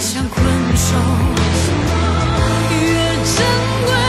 想困守？越珍贵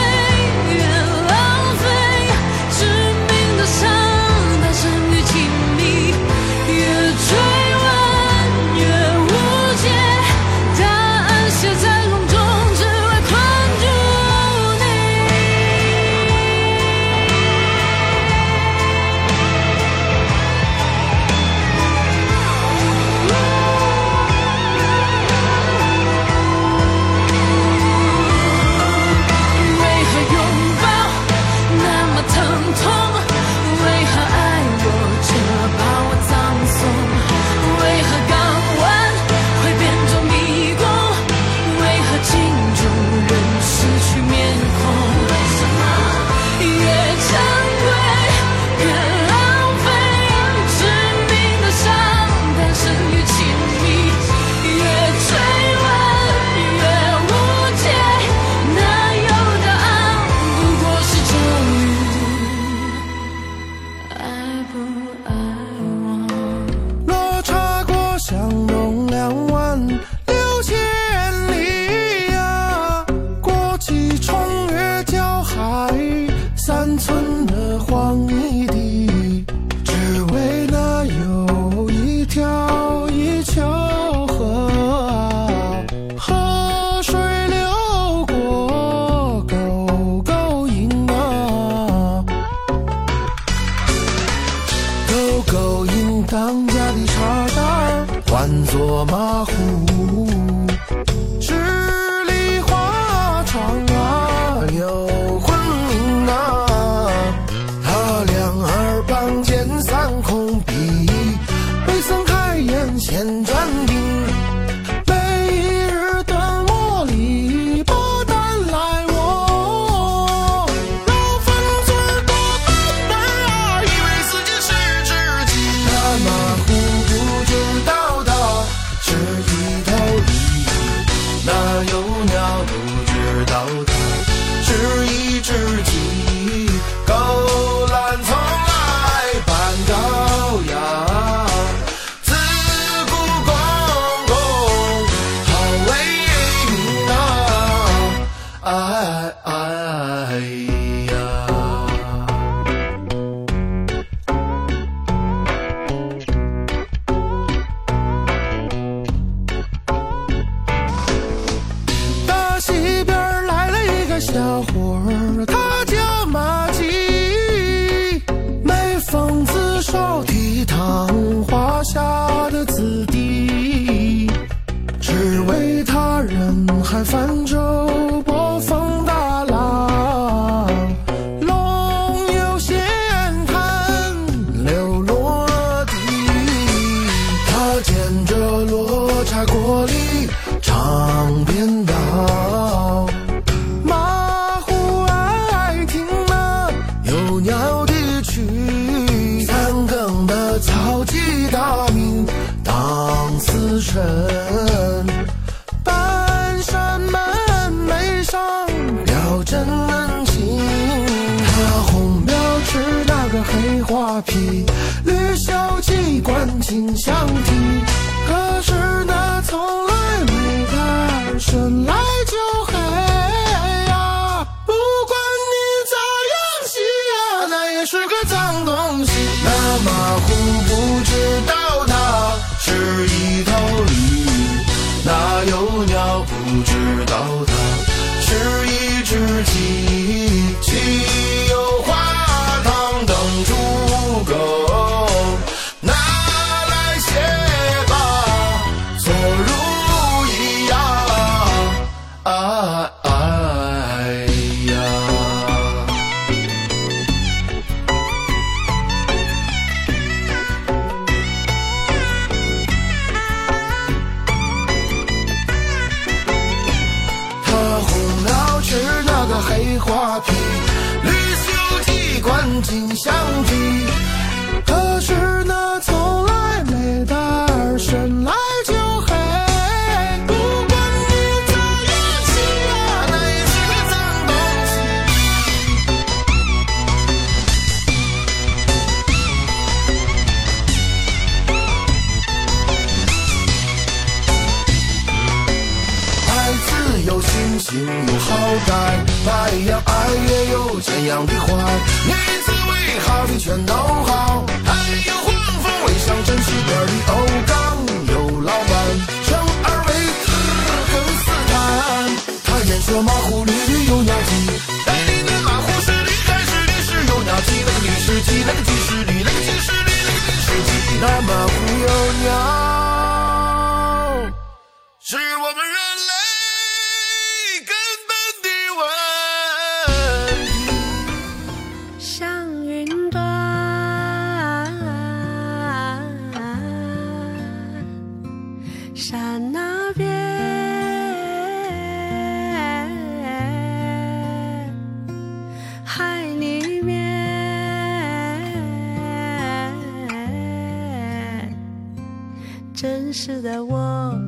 真实的我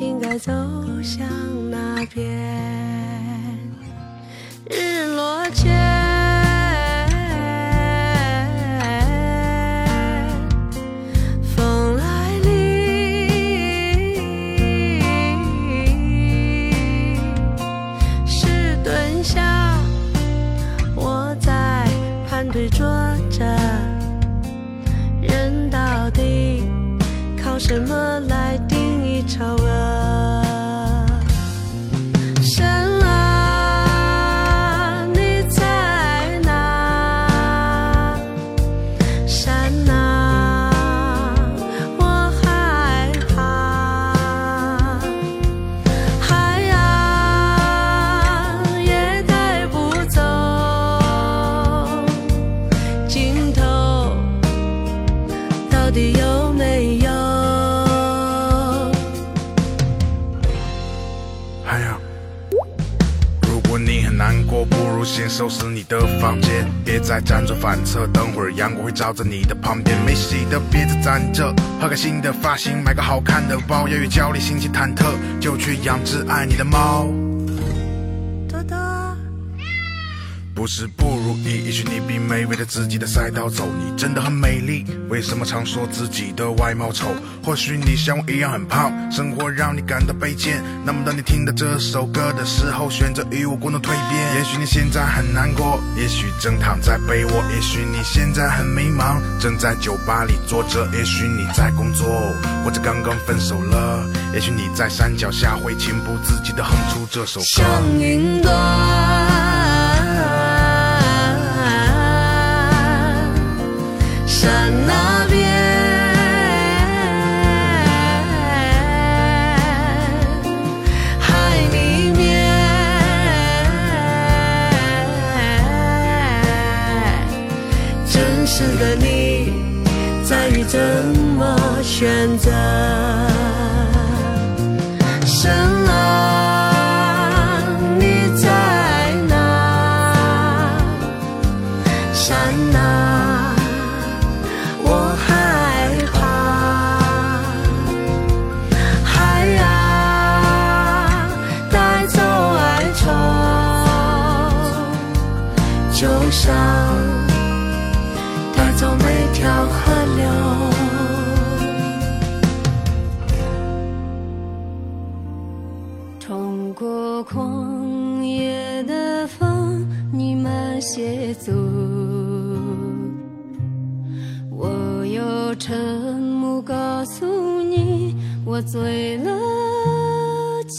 应该走向哪边。日落前，什么的房间，别再辗转反侧。等会儿阳光会照在你的旁边，没洗的别再攒着，换个新的发型，买个好看的包，要越焦虑，心情忐忑，就去养只爱你的猫。不是不如意，也许你并没围着自己的赛道走，你真的很美丽。为什么常说自己的外貌丑？或许你像我一样很胖，生活让你感到卑贱。那么当你听到这首歌的时候，选择与我共同蜕变。也许你现在很难过，也许正躺在被窝，也许你现在很迷茫，正在酒吧里坐着，也许你在工作，或者刚刚分手了。也许你在山脚下会情不自禁地哼出这首歌。像云端，山那边海里面真实的你在于怎么选择？生沉默告诉你我醉了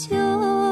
酒。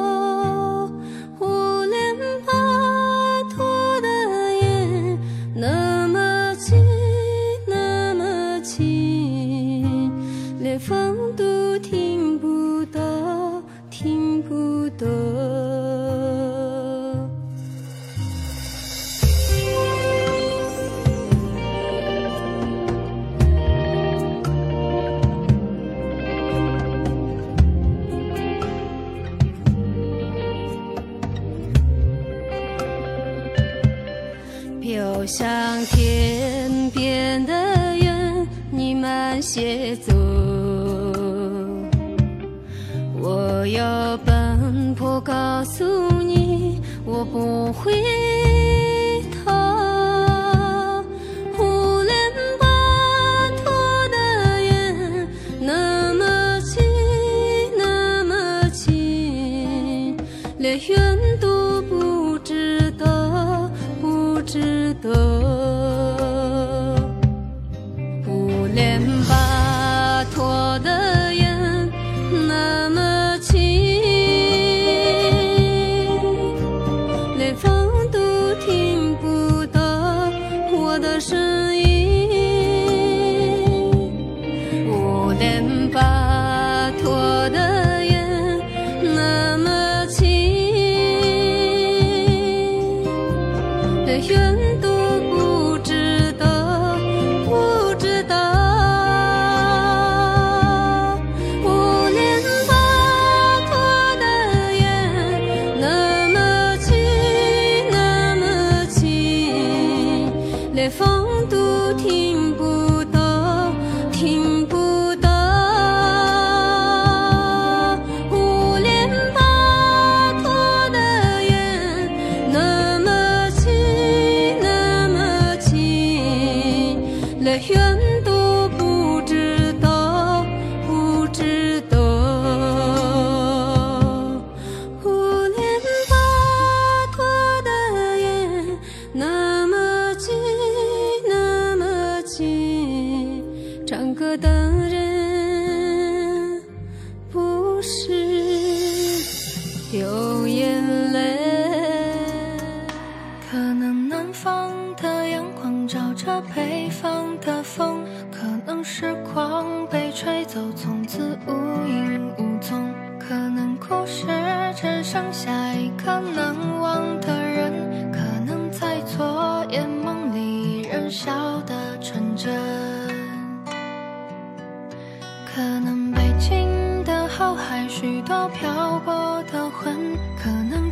许多漂泊的魂可能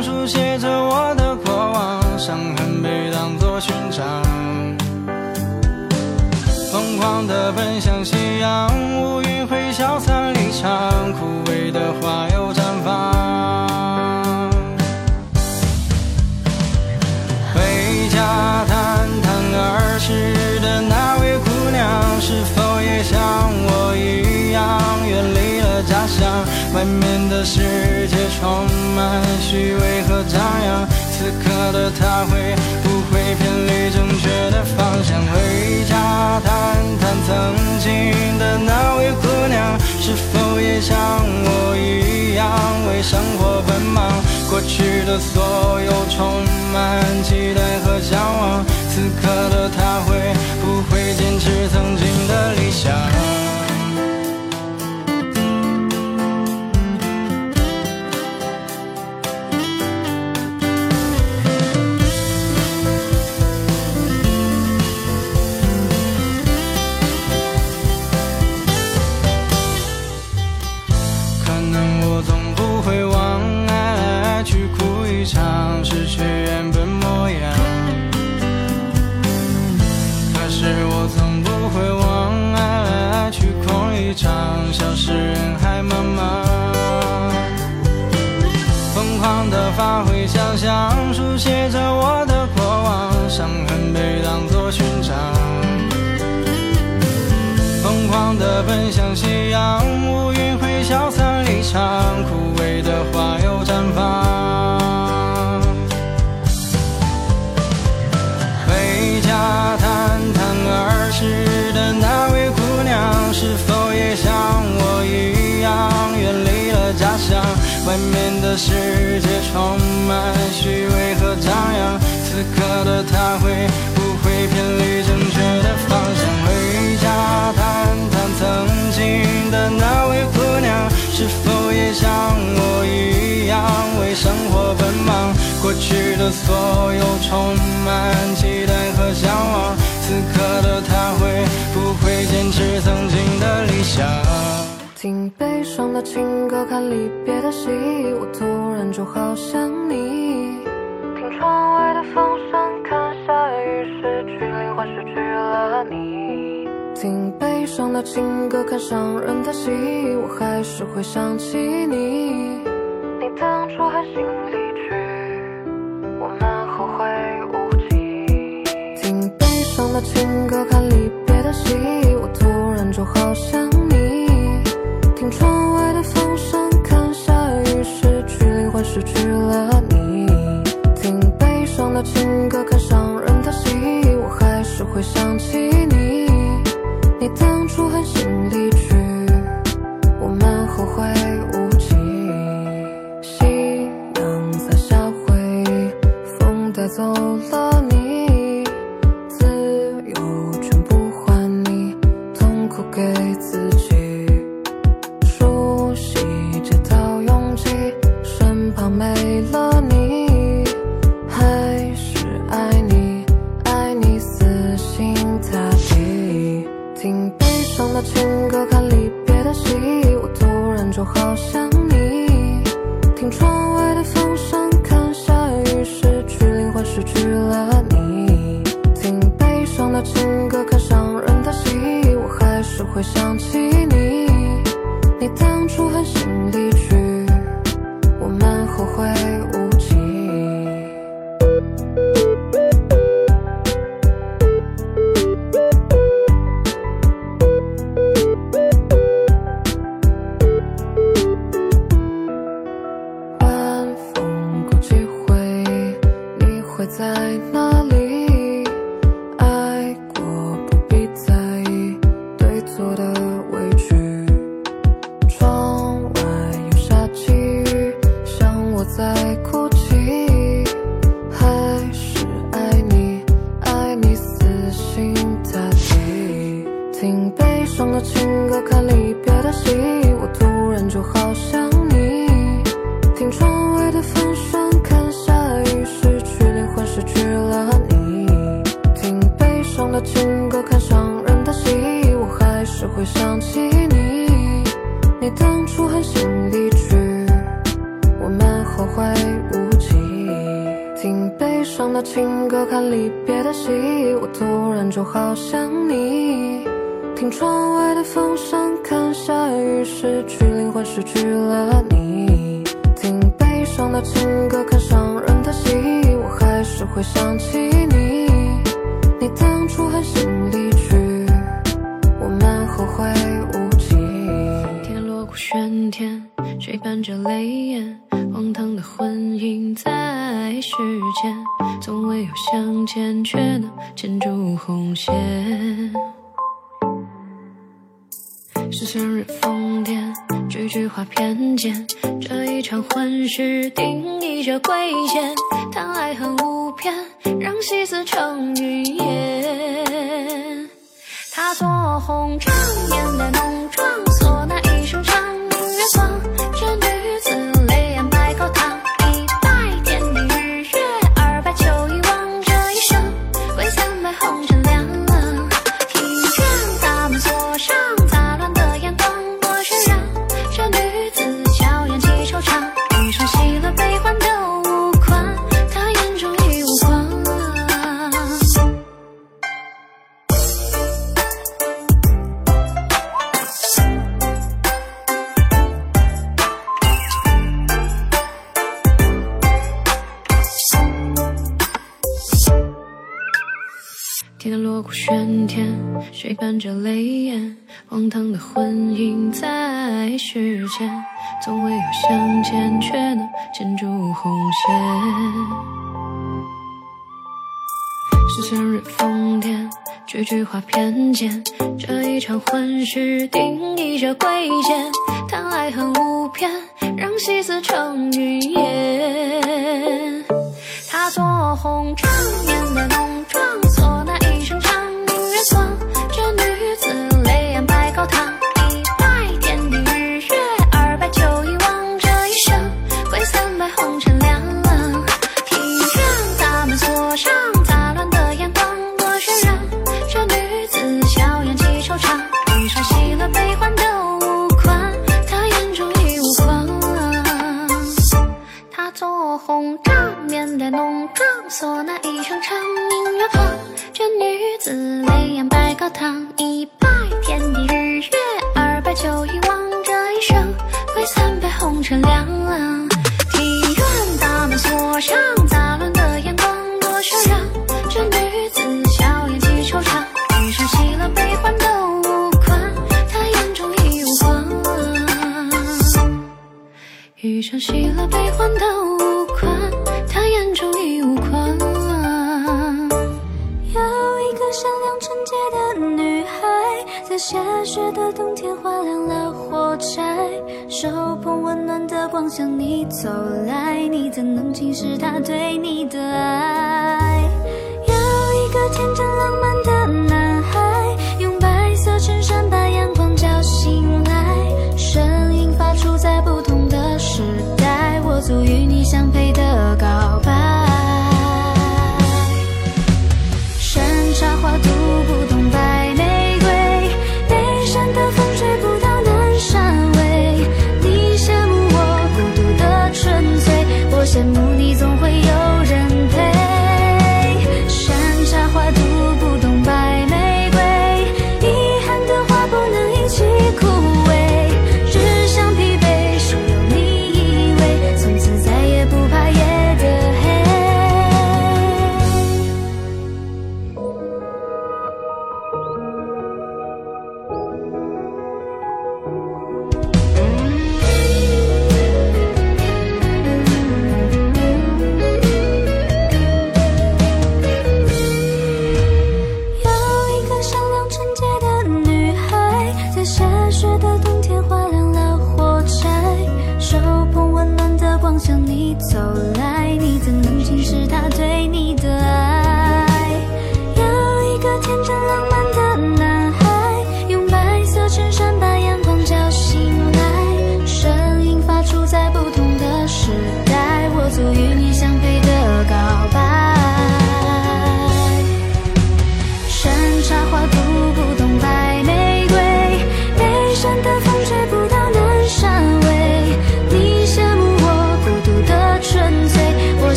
书写着我的过往，伤痕被当作勋章。疯狂的奔向夕阳，乌云会消散离场，枯萎的花又绽放。回家谈谈儿时的那位姑娘，是否也像我一样远离了家乡？外面的世界充虚伪和张扬，此刻的她会不会偏离正确的方向？回家谈谈曾经的那位姑娘，是否也像我一样为生活奔忙？过去的所有充满期待和向往，此刻的她会不会坚持曾经的理想？书写着我的过往，伤痕被当作勋章。疯狂的奔向夕阳，乌云会消散离场，枯萎的花又绽放。回家谈谈儿时的那位姑娘，是否也像我一样远离了家乡？外面的世此刻的她会不会偏离正确的方向？回家谈谈曾经的那位姑娘，是否也像我一样为生活奔忙？过去的所有充满期待和向往，此刻的她会不会坚持曾经的理想？听悲伤的情歌，看离别的戏，我突然就好想你。听窗外的风声，看下雨失去灵魂，失去了你。听悲伤的情歌，看伤人的戏，我还是会想起你。你当初狠心离去，我们后悔无期。听悲伤的情歌，看离别的戏，我突然就好想你。听窗外的风声，看下雨失去灵魂，失去了牵住红线，是三人疯癫，句句话偏见。这一场婚事，定义着贵贱。叹爱恨无偏，让细丝成云烟。她做红帐，面了浓妆。浓妆唢呐一声唱明月光这女子泪眼拜高堂一拜天地日月二拜酒一忘这一生归三拜红尘凉庭院大门锁上杂乱的眼光多喧嚷这女子笑颜几惆怅余生喜乐悲欢都无关她眼中已无光余生喜乐悲欢都无在下雪的冬天，划亮了火柴，手捧温暖的光向你走来，你怎能轻视他对你的爱？有一个天真浪漫的男孩，用白色衬衫把阳光叫醒来，声音发出在不同的时代，我足与你相配的告白。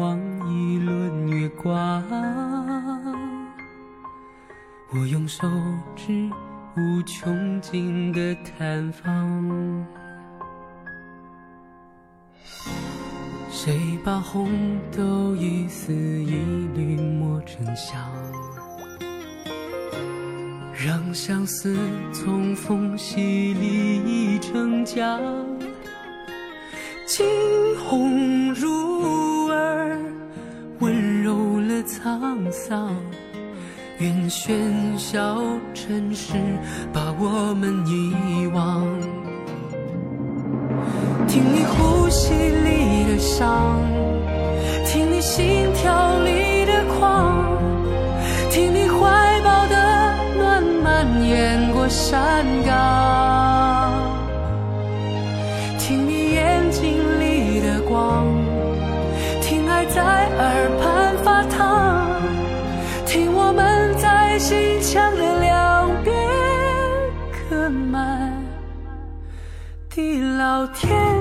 望一轮月光我用手指无穷尽的探访。谁把红豆一丝一缕磨成香？让相思从缝隙里溢成江惊鸿入耳温柔了沧桑愿喧嚣尘世把我们遗忘。听你呼吸里的伤听你心跳里的狂听你怀抱的暖蔓延过山岗。心里的光听爱在耳畔发烫听我们在心墙的两边刻满地老天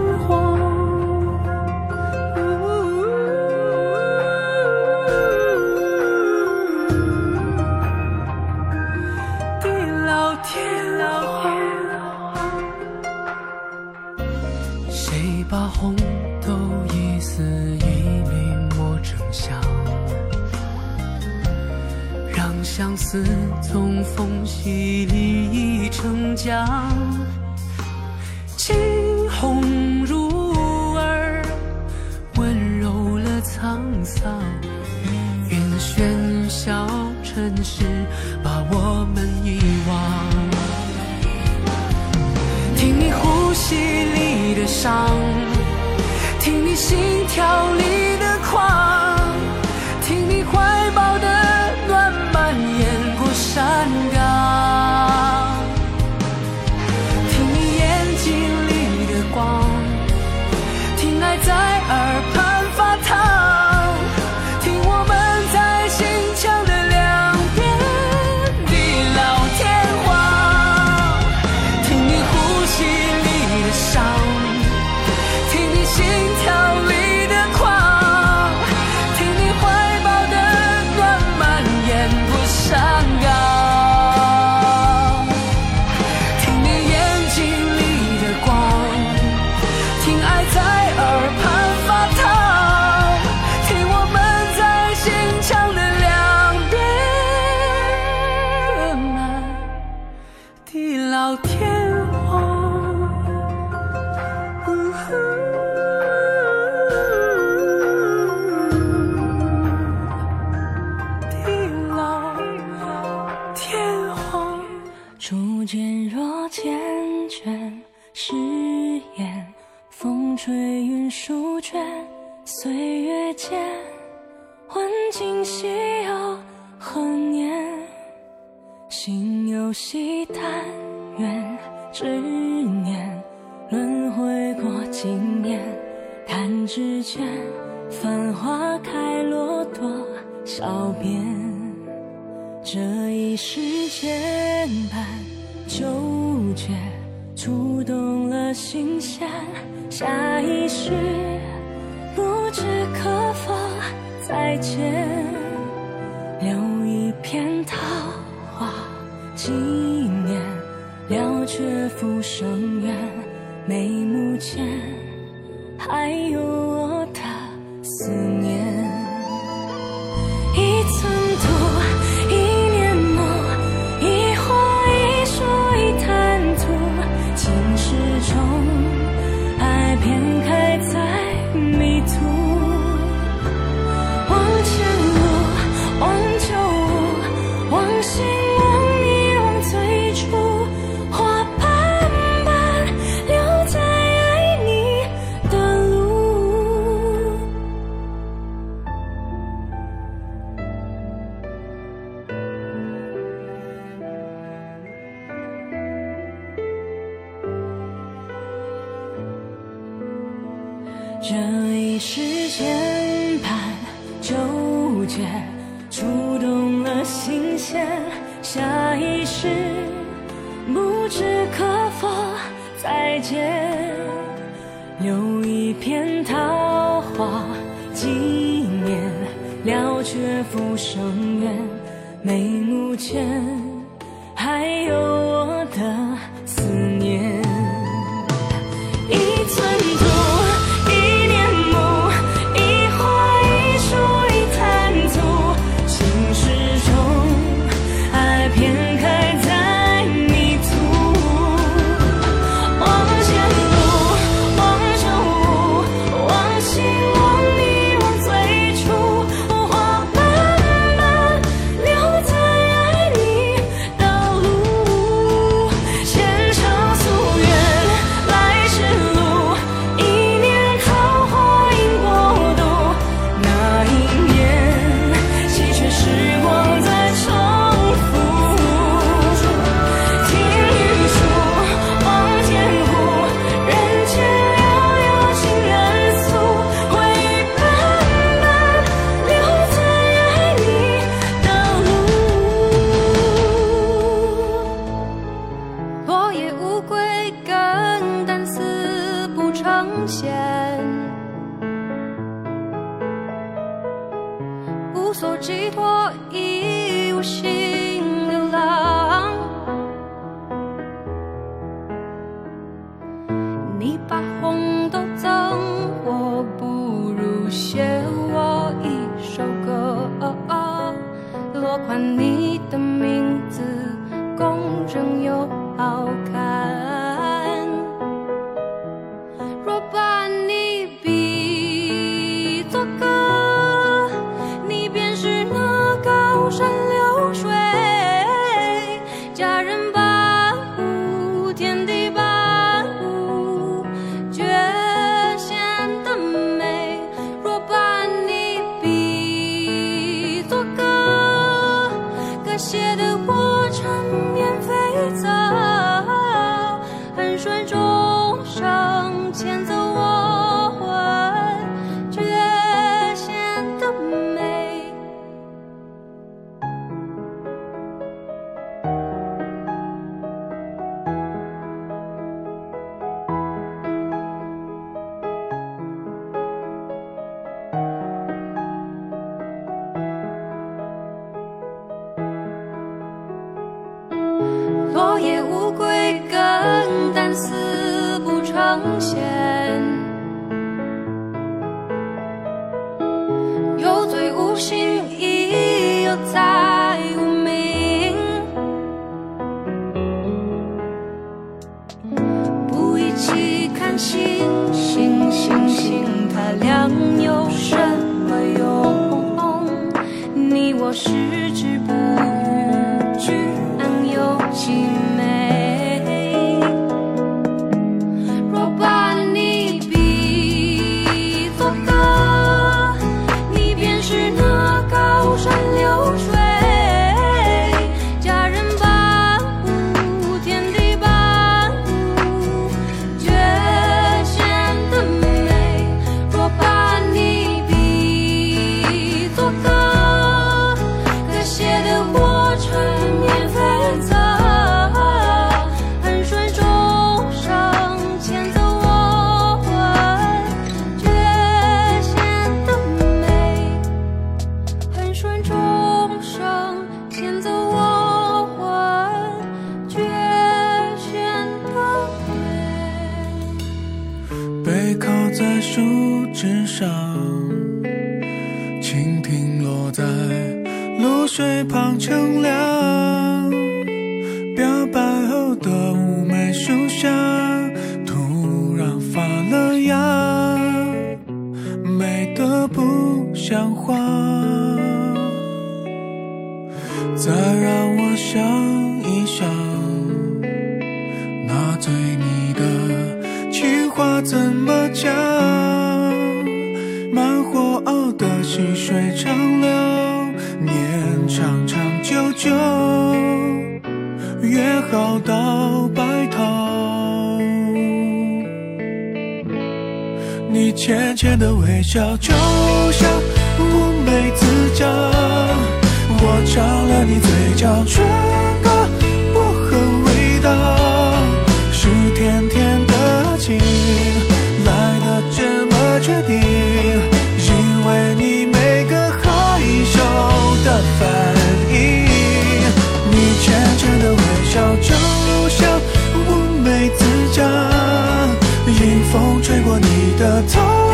你的头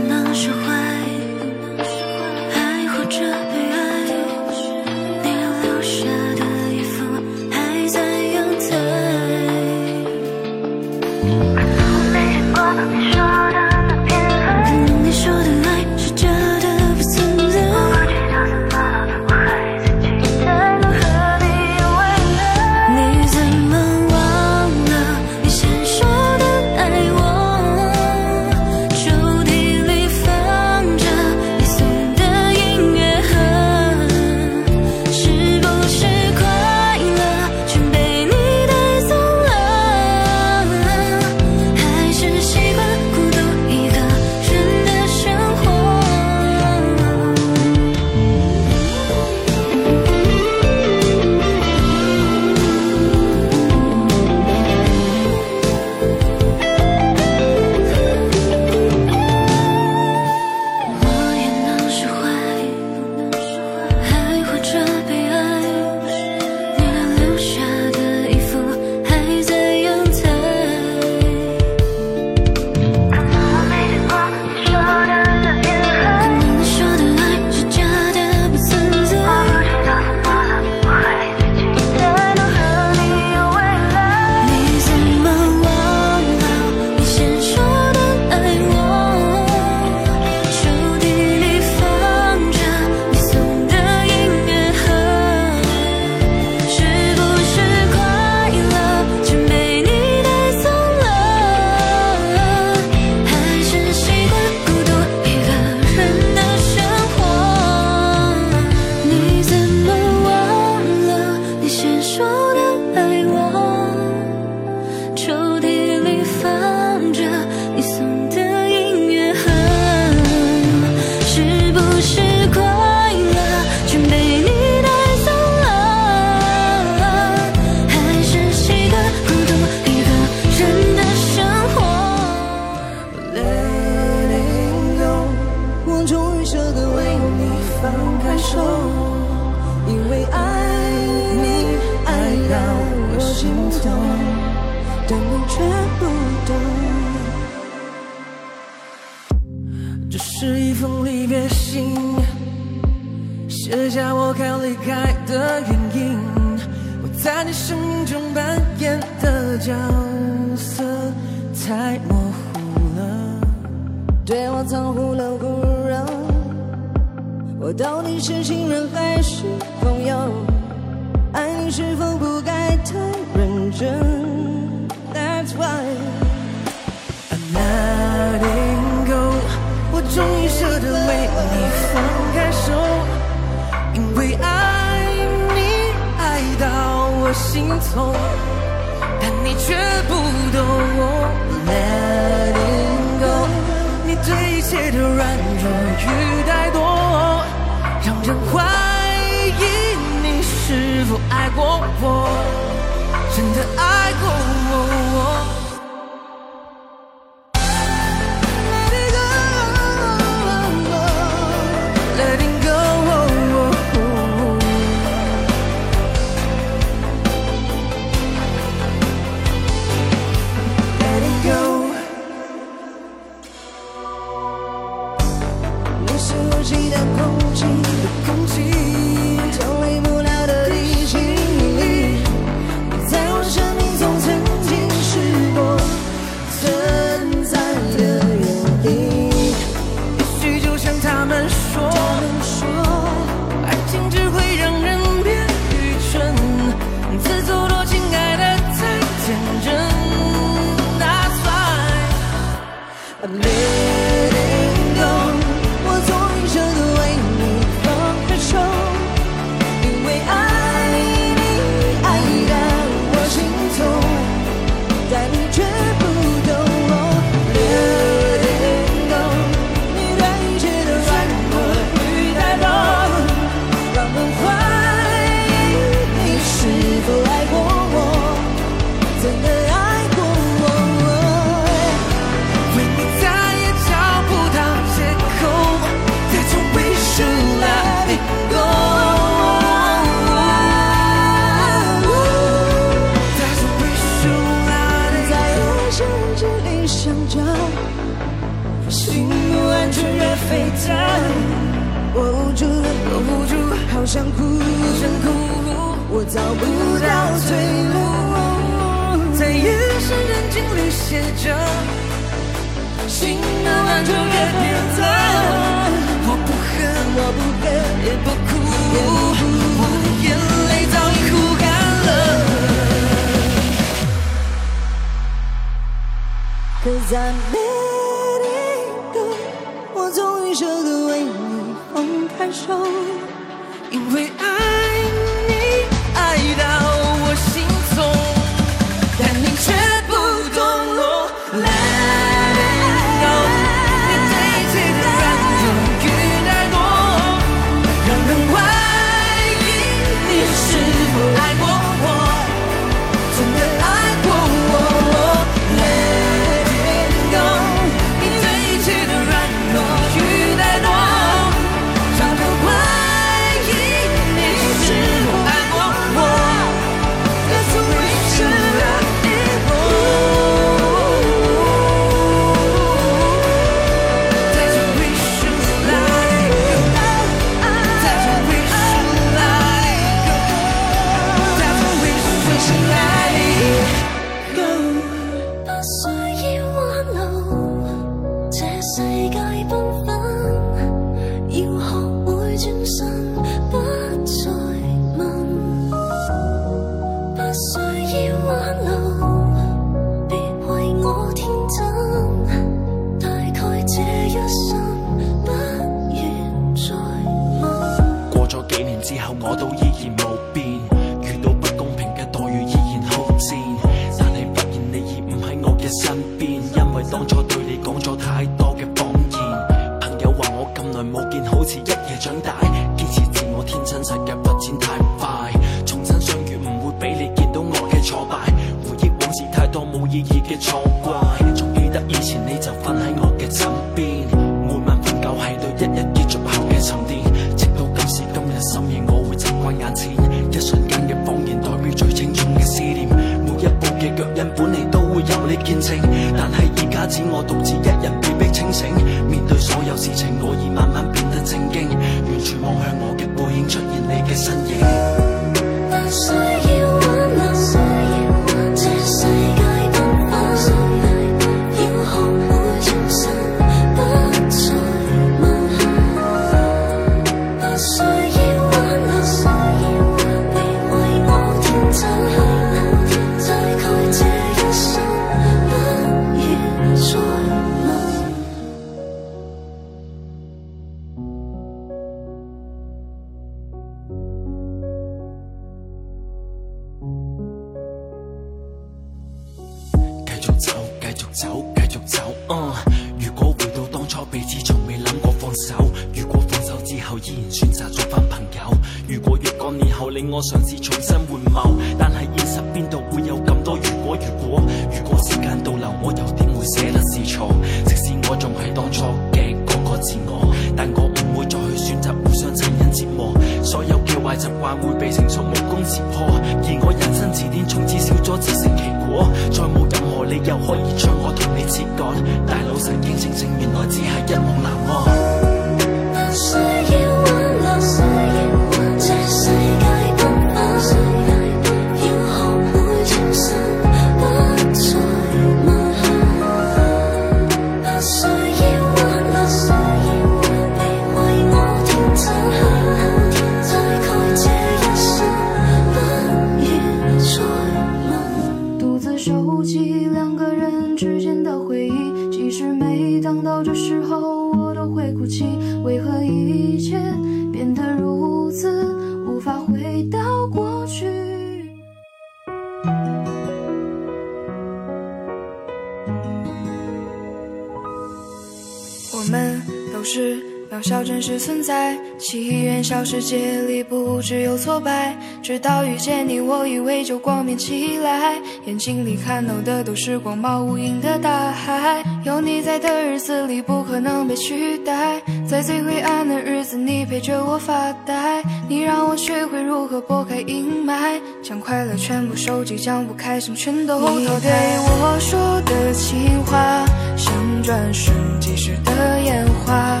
机缘，小世界里不只有挫败。直到遇见你，我以为就光明起来，眼睛里看到的都是广袤无垠的大海。有你在的日子里，不可能被取代。在最灰暗的日子，你陪着我发呆。你让我学会如何拨开阴霾，将快乐全部收集，将不开心全都淘汰。你对我说的情话，像转瞬即逝的烟花。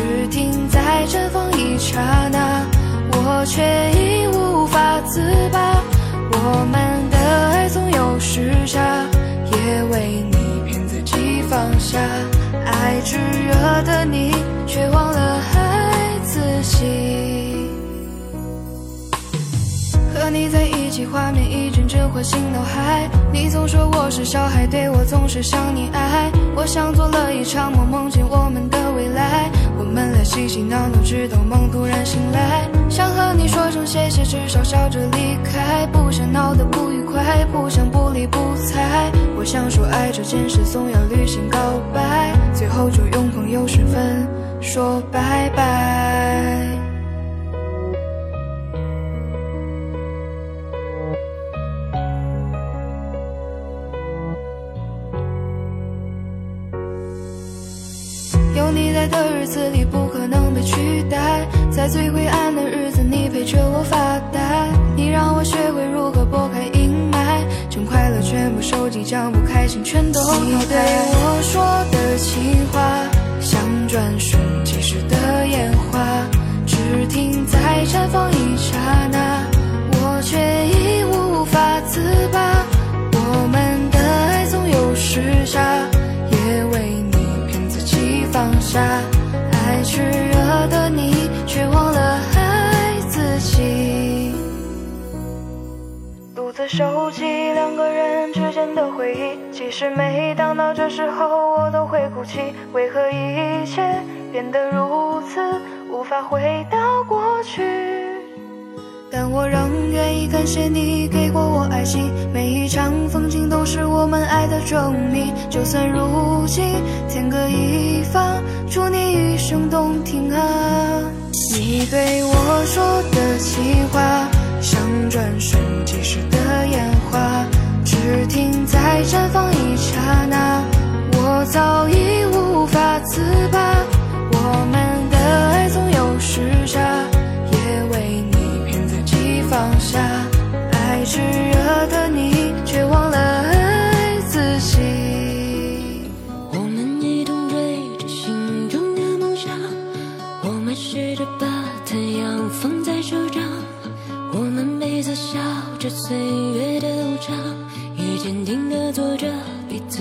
只停在绽放一刹那我却已无法自拔我们的爱总有时差也为你骗自己放下。爱炙热的你却忘了和你在一起，画面一帧帧唤醒脑海。你总说我是小孩，对我总是想溺爱。我像做了一场梦，梦见我们的未来。我们俩嬉嬉闹闹，直到梦突然醒来。想和你说声谢谢，至少笑着离开。不想闹得不愉快，不想不理不睬。我想说爱这件事，总要履行告白，最后就用朋友身份说拜拜。在的日子里不可能被取代，在最灰暗的日子，你陪着我发呆，你让我学会如何拨开阴霾，将快乐全部收集，将不开心全都。你对我说的情话，像转瞬即逝的烟花，只停在绽放一刹那，我却已无法自拔。我们的爱总有时差，放下。爱炙热的你，却忘了爱自己。独自收集两个人之间的回忆，其实每当到这时候，我都会哭泣。为何一切变得如此，无法回到过去？但我仍愿意感谢你给过我爱情，每一场风景都是我们爱的证明。就算如今天各一方，祝你余生动听啊！你对我说的情话，像转瞬即逝的烟花，只停在绽放一刹那，我早已无法自拔。们试着把太阳放在手掌，我们彼此笑着岁月的无常，也坚定地做着彼此。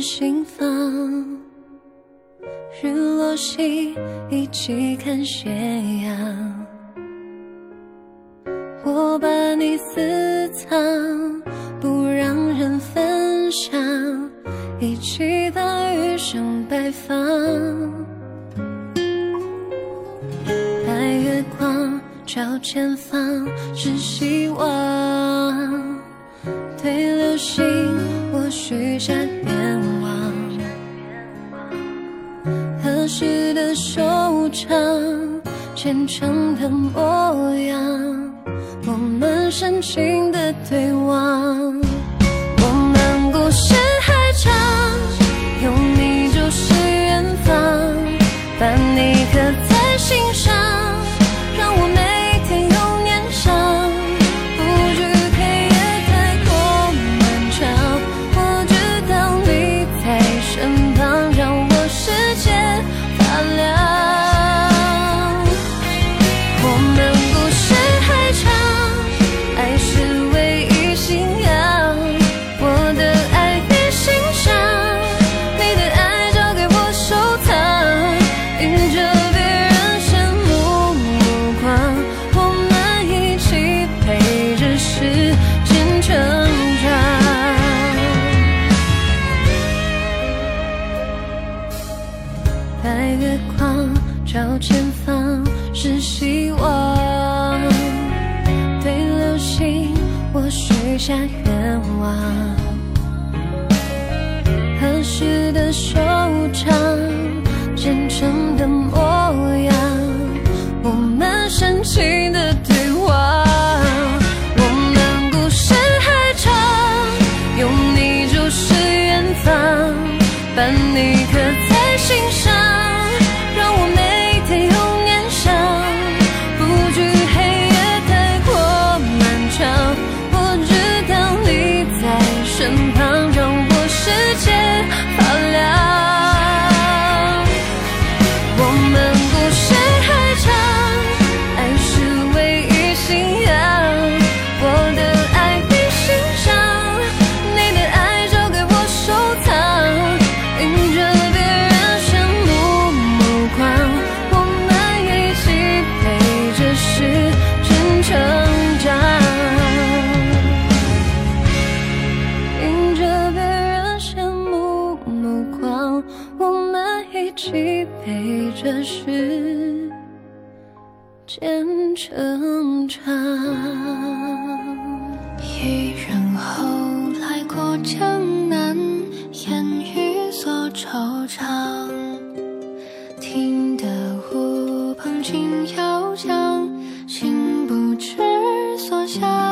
心房日落西一起看斜阳我把你私藏不让人分享一起把余生拜访白月光照前方是希望对流星，我许下愿望。合时的收场，虔诚的模样，我们深情的对望。我们故事还长，有你就是远方，把你刻。西北这时间成长一人后来过江南烟雨锁惆怅，听得乌篷轻摇桨，心不知所向。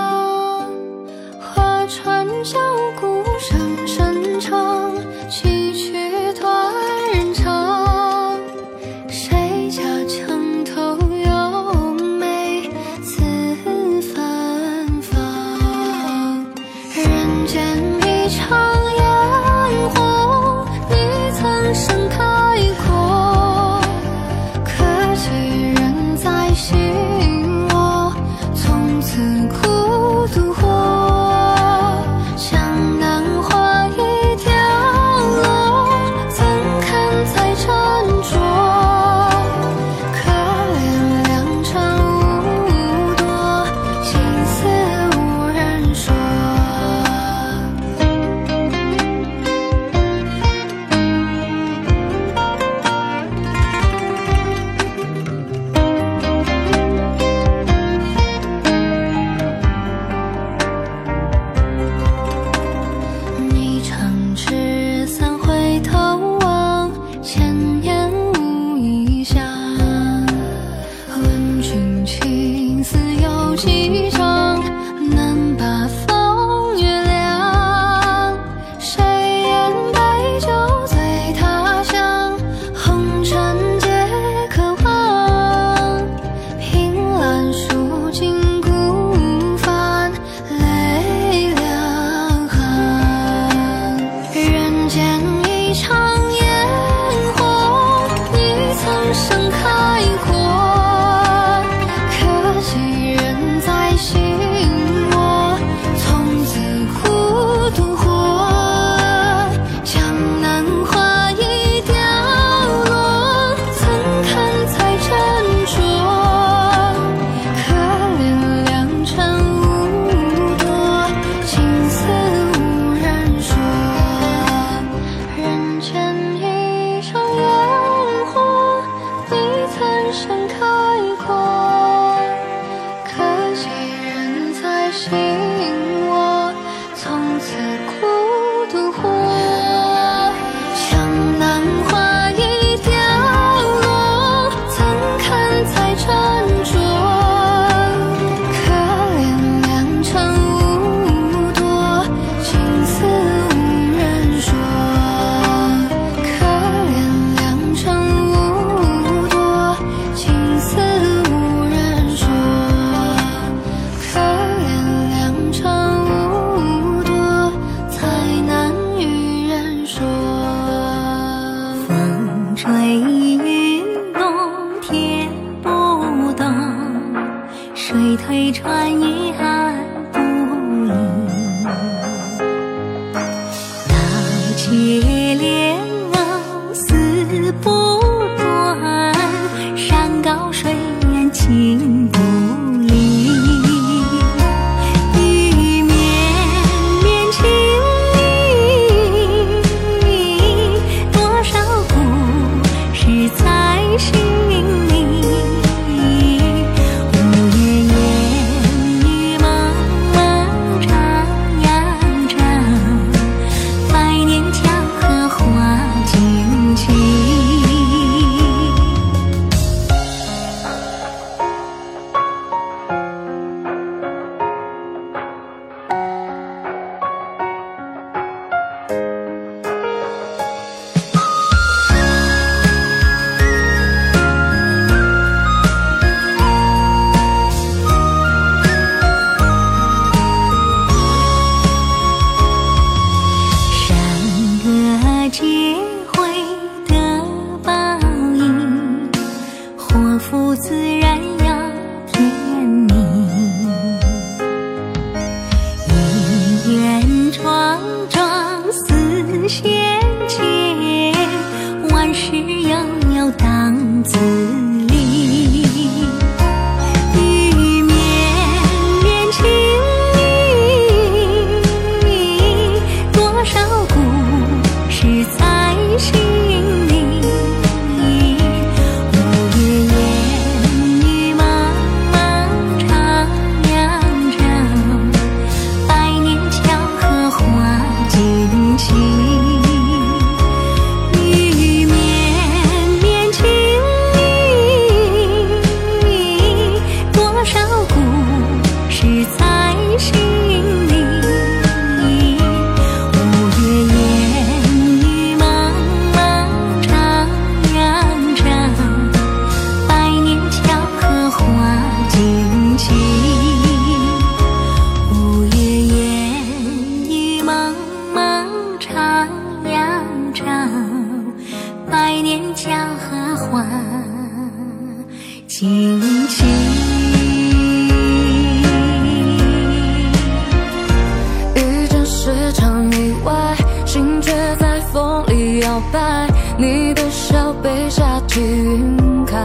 是场意外心却在风里摇摆你的笑被夏季晕开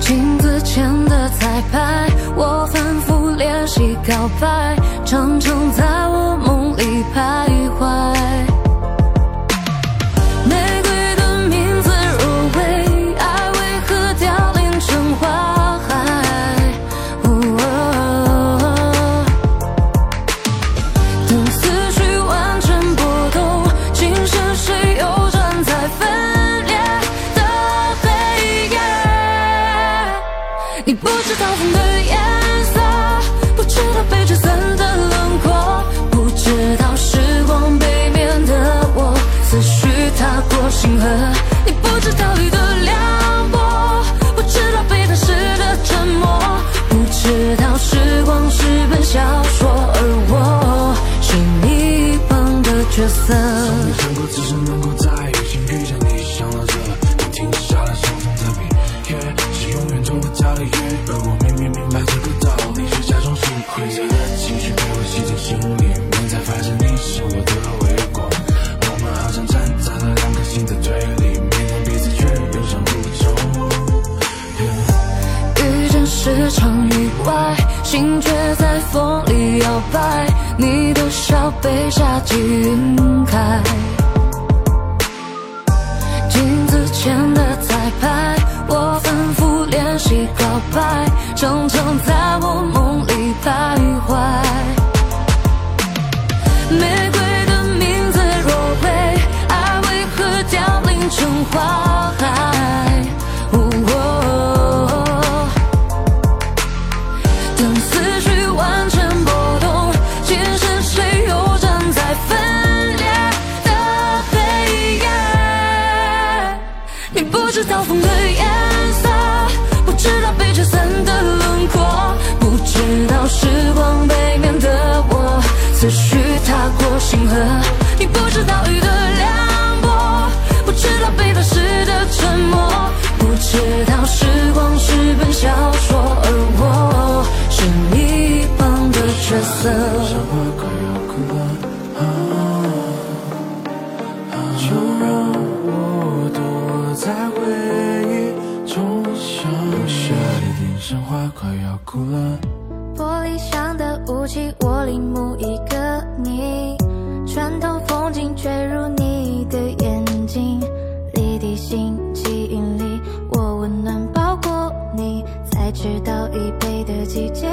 镜子前的彩排我反复练习告白常常在我梦里徘从未想过，只是能够在有幸遇见你。想到这，你停下了手中的笔，是永远走不掉的约。而我明明明白这个道理，却假装吃亏。复杂的情绪被我吸进心里面，才发现你是我的微光。我们好像站在了两颗心的对立面，彼此却又相互依重。遇见是场意外，心却在风里摇摆。你的笑被夏季晕染。开。镜子前的彩排我反复练习告白常常在我梦里徘徊。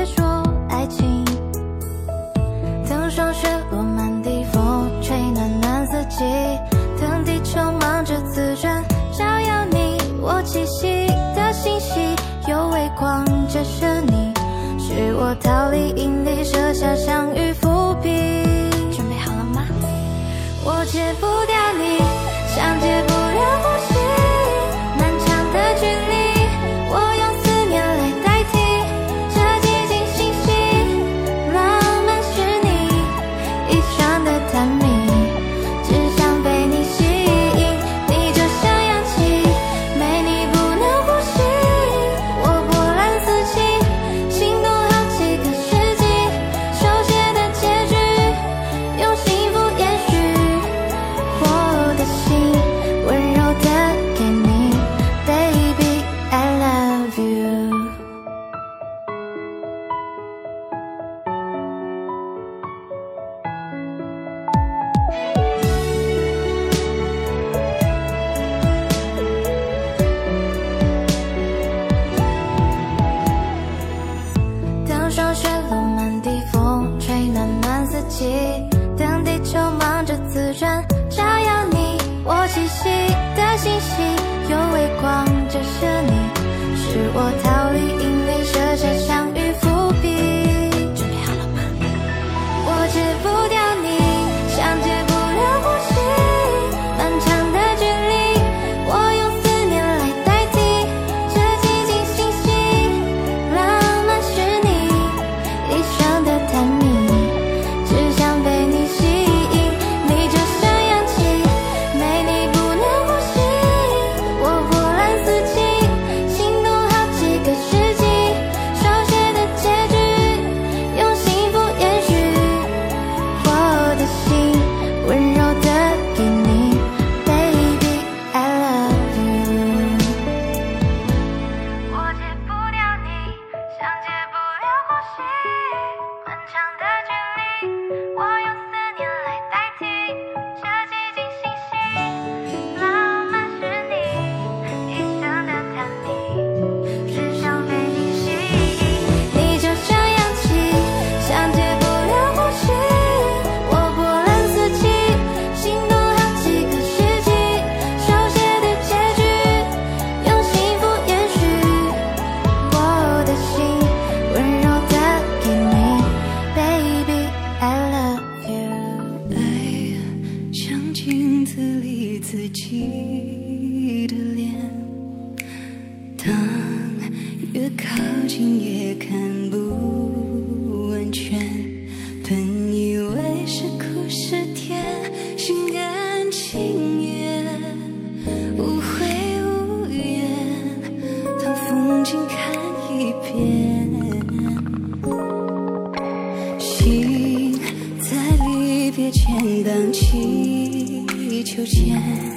说爱情。等霜雪落满地风吹暖暖四季等地球忙着自转照耀你我栖息的星系有微光折射你是我逃离引力设下相遇伏笔准备好了吗？我戒不掉。也看不完全本以为是苦是甜心甘情愿无悔无怨当风景看一遍心在离别前荡起秋千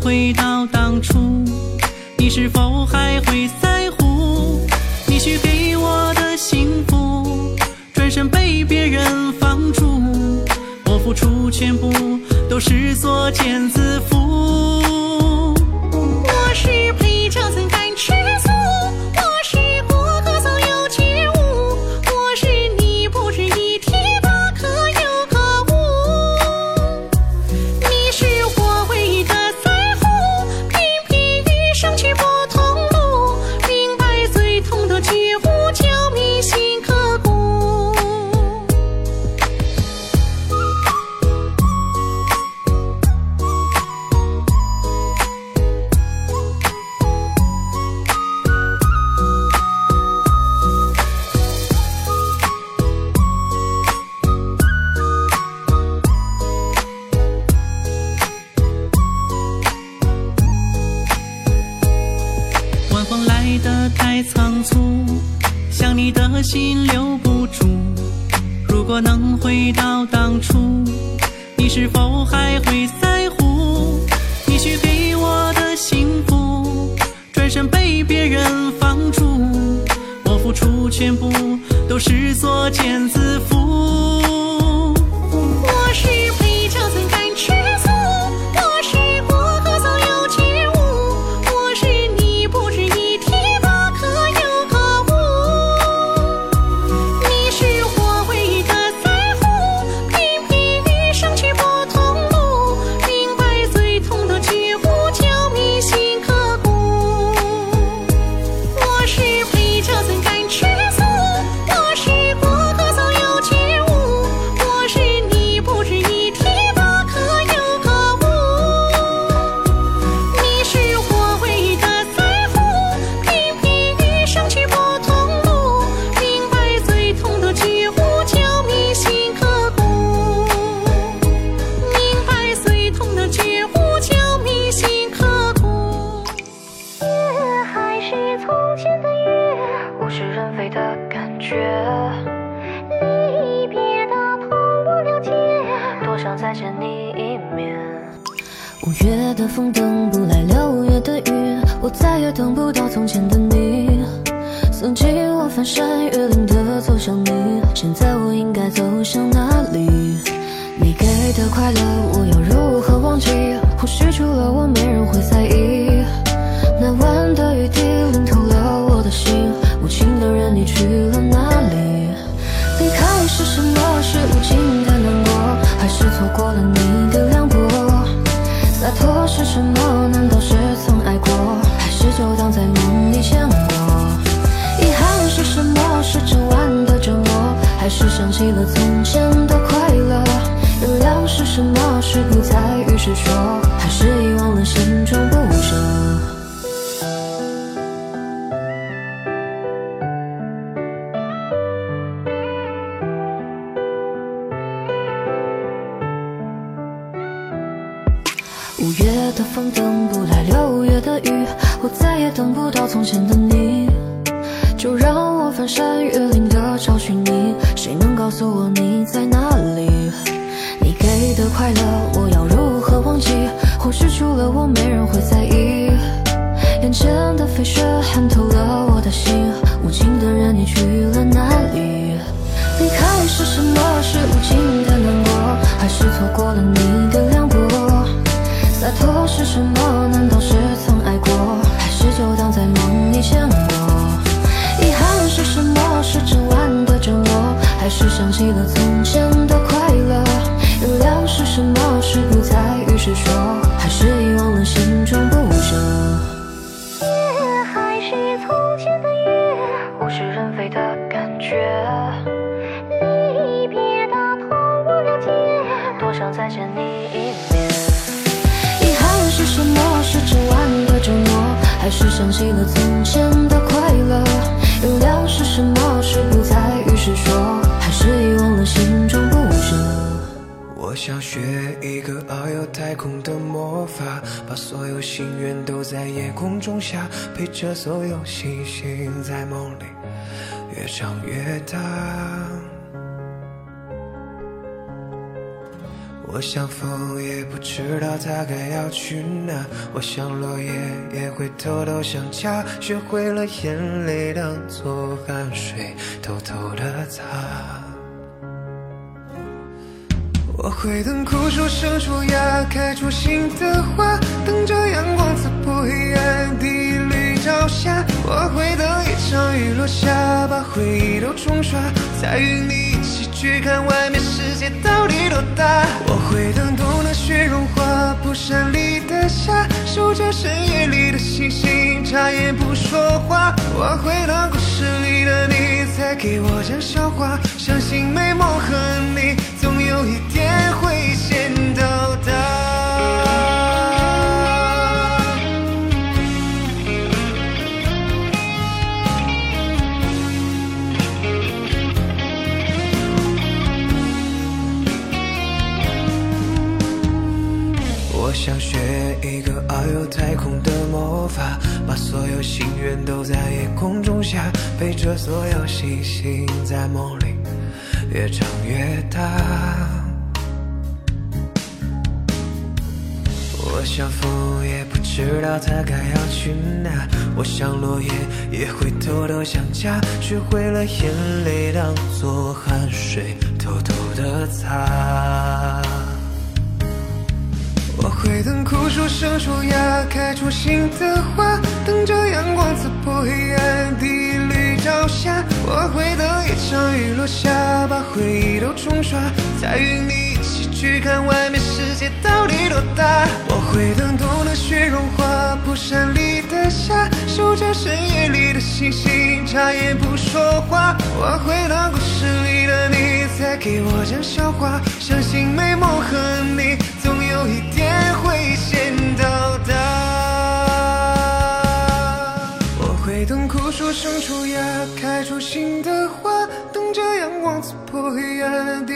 回到当初。你是否还会在乎？你许给我的幸福转身被别人放逐。我付出全部都是作茧自缚。快乐，我所有星星在梦里越长越大。我想风也不知道它该要去哪，我想落叶也会偷偷想家，学会了眼泪当做汗水，偷偷的擦。我会等枯树生出芽，开出新的花，等着阳光刺破黑暗，第朝霞。我会等一场雨落下，把回忆都冲刷，再与你一起去看外面世界到底多大。我会等冬的雪融化，蒲山里的夏，守着深夜里的星星，眨眼不说话。我会等故事里的你再给我讲笑话，相信美梦和学会了眼泪当作汗水，偷偷的擦。我会等枯树生出芽，开出新的花，等着阳光刺破黑暗，第一缕朝霞。我会等一场雨落下，把回忆都冲刷，再与你去看外面世界到底多大。我会等冬的雪融化，蒲山里的夏，守着深夜里的星星，眨眼不说话。我会等故事里的你再给我讲笑话，相信美梦和你总有一天会先到达。我会等枯树生出芽，开出新的花，等着阳光刺破黑暗，第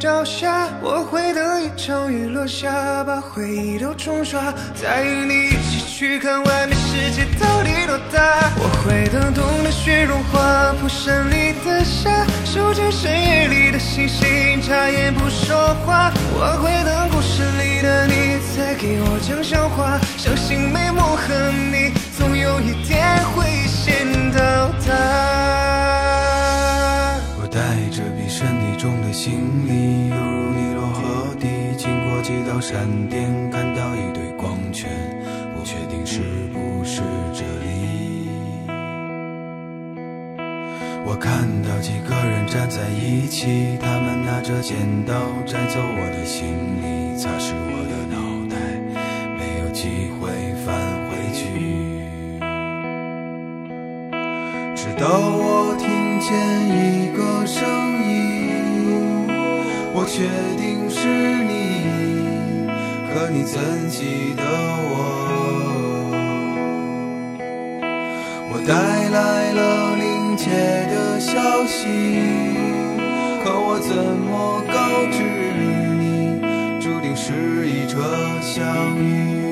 朝霞。我会等一场雨落下，把回忆都冲刷，再与你一起去看外面世界到底多大。我会等冬的雪融化，蒲扇里的夏，数着深夜里的星星，眨眼不说话。我会等故事里的你再给我讲笑话，相信美梦和你，总有一天会先到达。身体重的行李，犹如尼罗河底，经过几道闪电，看到一堆光圈，不确定是不是这里。我看到几个人站在一起，他们拿着剪刀摘走我的行李，擦拭我确定是你，可你怎记得我？我带来了临界的消息，可我怎么告知你，注定是一场相遇？